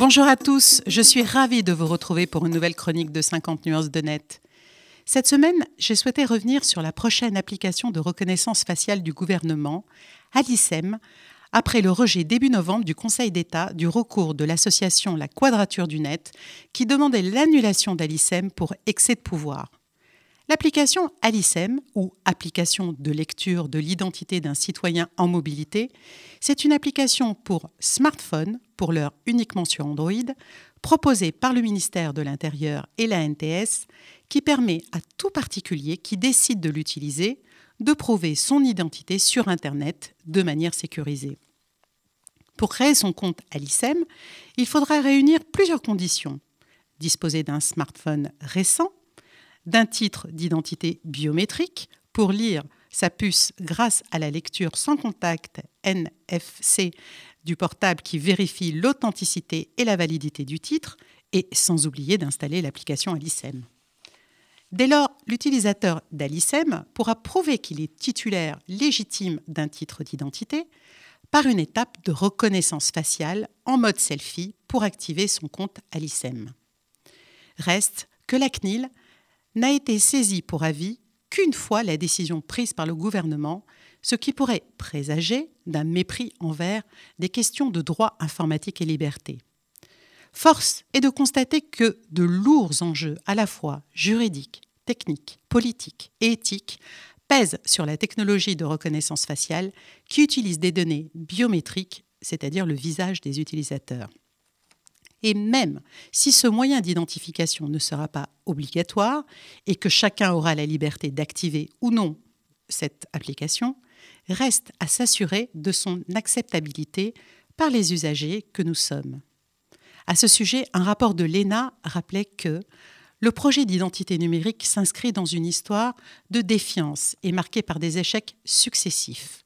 Bonjour à tous, je suis ravie de vous retrouver pour une nouvelle chronique de 50 nuances de net. Cette semaine, j'ai souhaité revenir sur la prochaine application de reconnaissance faciale du gouvernement, Alicem, après le rejet début novembre du Conseil d'État du recours de l'association La Quadrature du Net qui demandait l'annulation d'Alicem pour excès de pouvoir. L'application Alicem, ou application de lecture de l'identité d'un citoyen en mobilité, c'est une application pour smartphone, pour l'heure uniquement sur Android, proposée par le ministère de l'Intérieur et la NTS, qui permet à tout particulier qui décide de l'utiliser de prouver son identité sur Internet de manière sécurisée. Pour créer son compte Alicem, il faudra réunir plusieurs conditions. Disposer d'un smartphone récent, d'un titre d'identité biométrique pour lire sa puce grâce à la lecture sans contact NFC du portable qui vérifie l'authenticité et la validité du titre, et sans oublier d'installer l'application Alicem. Dès lors, l'utilisateur d'Alicem pourra prouver qu'il est titulaire légitime d'un titre d'identité par une étape de reconnaissance faciale en mode selfie pour activer son compte Alicem. Reste que la CNIL n'a été saisie pour avis qu'une fois la décision prise par le gouvernement, ce qui pourrait présager d'un mépris envers des questions de droit informatique et liberté. Force est de constater que de lourds enjeux à la fois juridiques, techniques, politiques et éthiques pèsent sur la technologie de reconnaissance faciale qui utilise des données biométriques, c'est-à-dire le visage des utilisateurs. Et même si ce moyen d'identification ne sera pas obligatoire et que chacun aura la liberté d'activer ou non cette application, reste à s'assurer de son acceptabilité par les usagers que nous sommes. À ce sujet, un rapport de l'ENA rappelait que le projet d'identité numérique s'inscrit dans une histoire de défiance et marqué par des échecs successifs.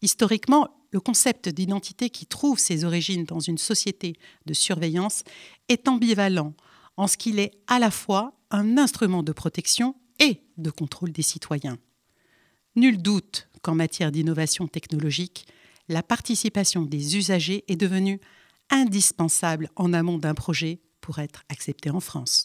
Historiquement, le concept d'identité qui trouve ses origines dans une société de surveillance est ambivalent en ce qu'il est à la fois un instrument de protection et de contrôle des citoyens. Nul doute qu'en matière d'innovation technologique, la participation des usagers est devenue indispensable en amont d'un projet pour être accepté en France.